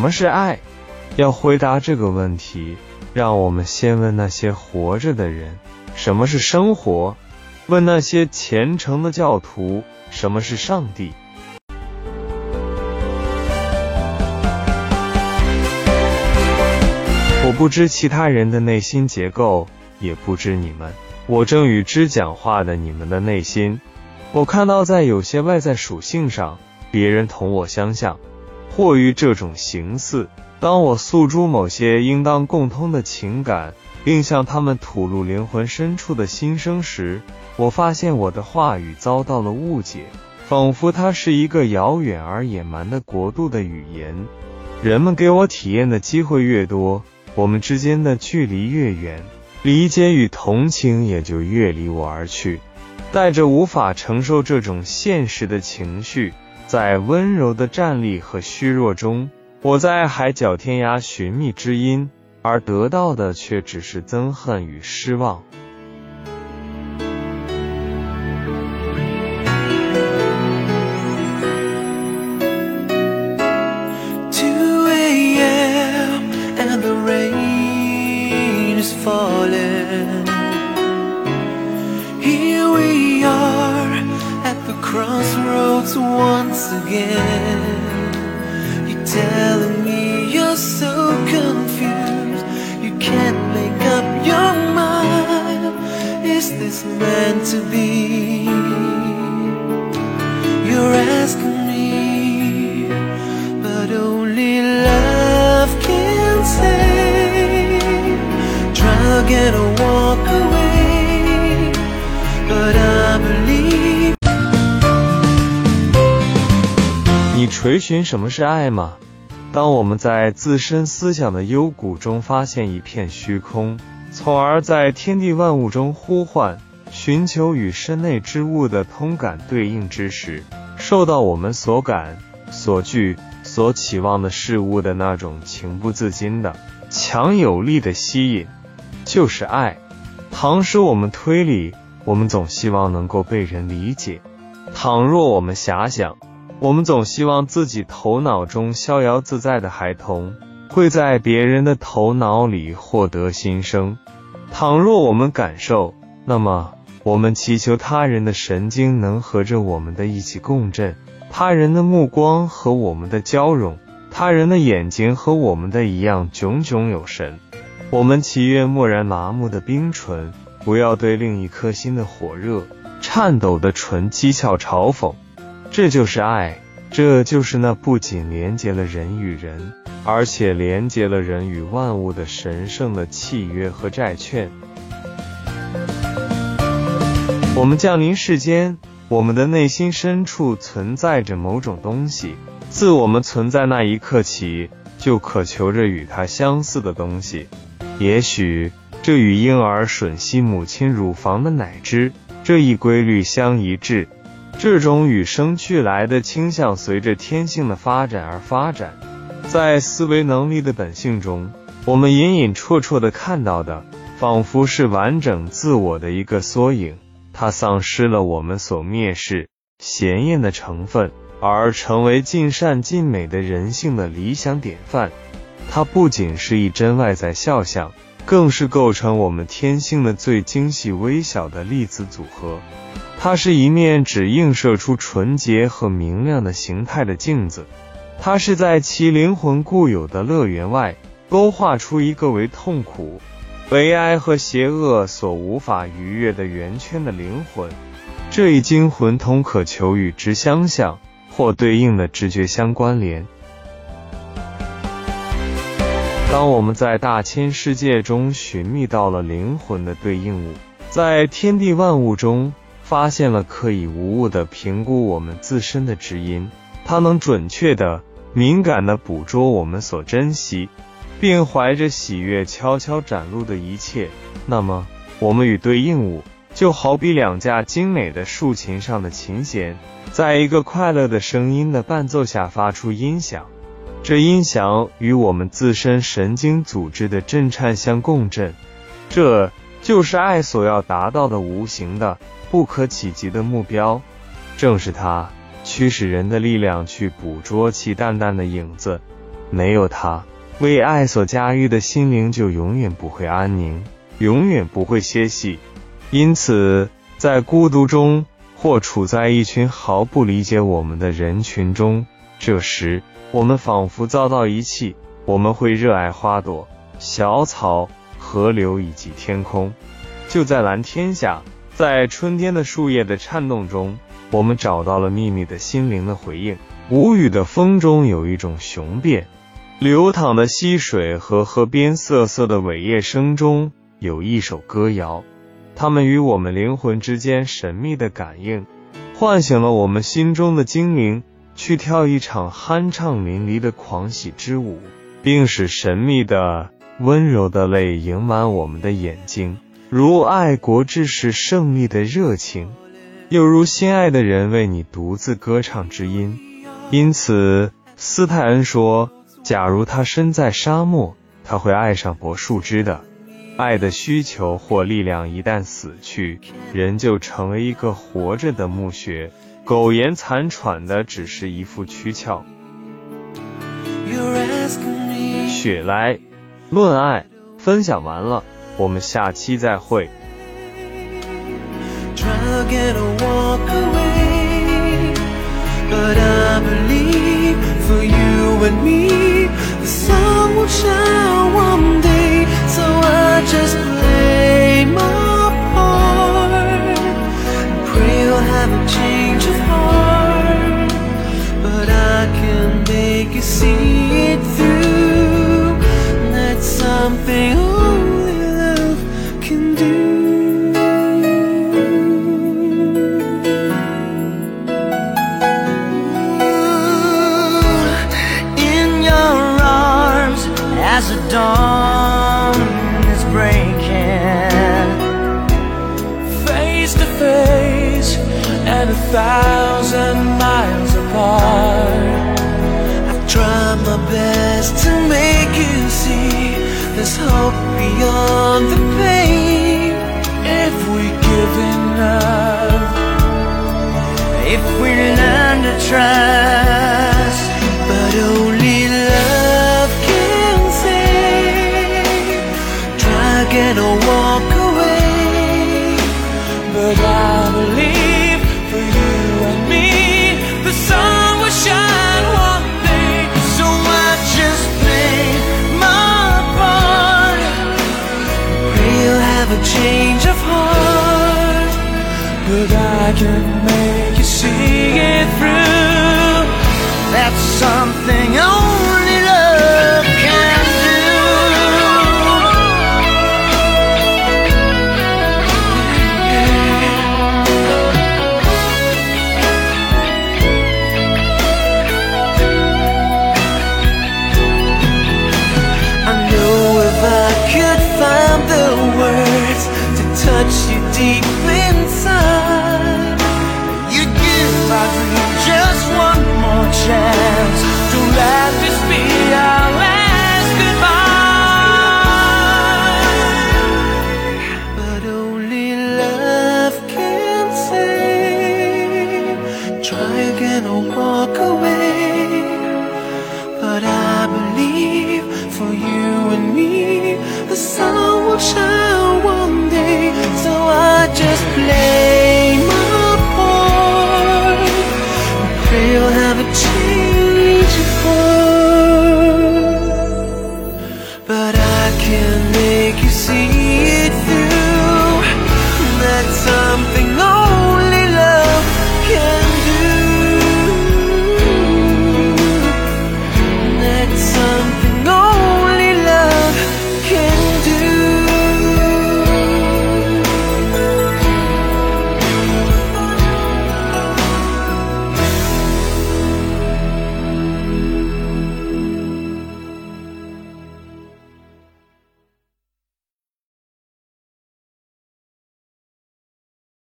什么是爱？要回答这个问题，让我们先问那些活着的人：什么是生活？问那些虔诚的教徒：什么是上帝？我不知其他人的内心结构，也不知你们。我正与之讲话的你们的内心。我看到在有些外在属性上，别人同我相像，或于这种形似。当我诉诸某些应当共通的情感，并向他们吐露灵魂深处的心声时，我发现我的话语遭到了误解，仿佛它是一个遥远而野蛮的国度的语言。人们给我体验的机会越多，我们之间的距离越远，理解与同情也就越离我而去。带着无法承受这种现实的情绪，在温柔的站立和虚弱中。我在海角天涯寻觅知音，而得到的却只是憎恨与失望。Telling me you're so confused. You can't make up your mind. Is this meant to be? You're asking me But only love can say Try again or walk away 垂询什么是爱吗？当我们在自身思想的幽谷中发现一片虚空，从而在天地万物中呼唤、寻求与身内之物的通感对应之时，受到我们所感、所惧、所期望的事物的那种情不自禁的强有力的吸引，就是爱。倘使我们推理，我们总希望能够被人理解；倘若我们遐想，我们总希望自己头脑中逍遥自在的孩童会在别人的头脑里获得新生。倘若我们感受，那么我们祈求他人的神经能和着我们的一起共振，他人的目光和我们的交融，他人的眼睛和我们的一样炯炯有神。我们祈愿漠然麻木的冰唇不要对另一颗心的火热颤抖的唇讥诮嘲讽。这就是爱，这就是那不仅连接了人与人，而且连接了人与万物的神圣的契约和债券。我们降临世间，我们的内心深处存在着某种东西，自我们存在那一刻起，就渴求着与它相似的东西。也许这与婴儿吮吸母亲乳房的奶汁这一规律相一致。这种与生俱来的倾向，随着天性的发展而发展。在思维能力的本性中，我们隐隐绰绰的看到的，仿佛是完整自我的一个缩影。它丧失了我们所蔑视、鲜艳的成分，而成为尽善尽美的人性的理想典范。它不仅是一真外在肖像，更是构成我们天性的最精细微小的粒子组合。它是一面只映射出纯洁和明亮的形态的镜子，它是在其灵魂固有的乐园外勾画出一个为痛苦、悲哀和邪恶所无法逾越的圆圈的灵魂。这一精魂通渴求与之相像或对应的直觉相关联。当我们在大千世界中寻觅到了灵魂的对应物，在天地万物中。发现了可以无误的评估我们自身的知音，它能准确的、敏感的捕捉我们所珍惜，并怀着喜悦悄悄展露的一切。那么，我们与对应物就好比两架精美的竖琴上的琴弦，在一个快乐的声音的伴奏下发出音响。这音响与我们自身神经组织的震颤相共振，这就是爱所要达到的无形的。不可企及的目标，正是它驱使人的力量去捕捉其淡淡的影子，没有它，为爱所驾驭的心灵就永远不会安宁，永远不会歇息。因此，在孤独中，或处在一群毫不理解我们的人群中，这时我们仿佛遭到遗弃。我们会热爱花朵、小草、河流以及天空。就在蓝天下，在春天的树叶的颤动中，我们找到了秘密的心灵的回应。无语的风中有一种雄辩，流淌的溪水和河边瑟瑟的尾叶声中有一首歌谣，它们与我们灵魂之间神秘的感应，唤醒了我们心中的精灵，去跳一场酣畅淋漓的狂喜之舞，并使神秘的、温柔的泪盈满我们的眼睛。如爱国志士胜利的热情，又如心爱的人为你独自歌唱之音。因此，斯泰恩说：“假如他身在沙漠，他会爱上柏树枝的。爱的需求或力量一旦死去，人就成为一个活着的墓穴，苟延残喘的只是一副躯壳。”雪莱，论爱分享完了。我们下期再会。Thousand miles apart. I've tried my best to make you see There's hope beyond the pain. If we give enough If we learn to trust But only love can save. Try again oh, have a change of heart But I can make you see it through. That's something only one more chance. Don't let this be our last goodbye. But only love can save. Try again or walk away. But I believe for you and me, the sun will shine can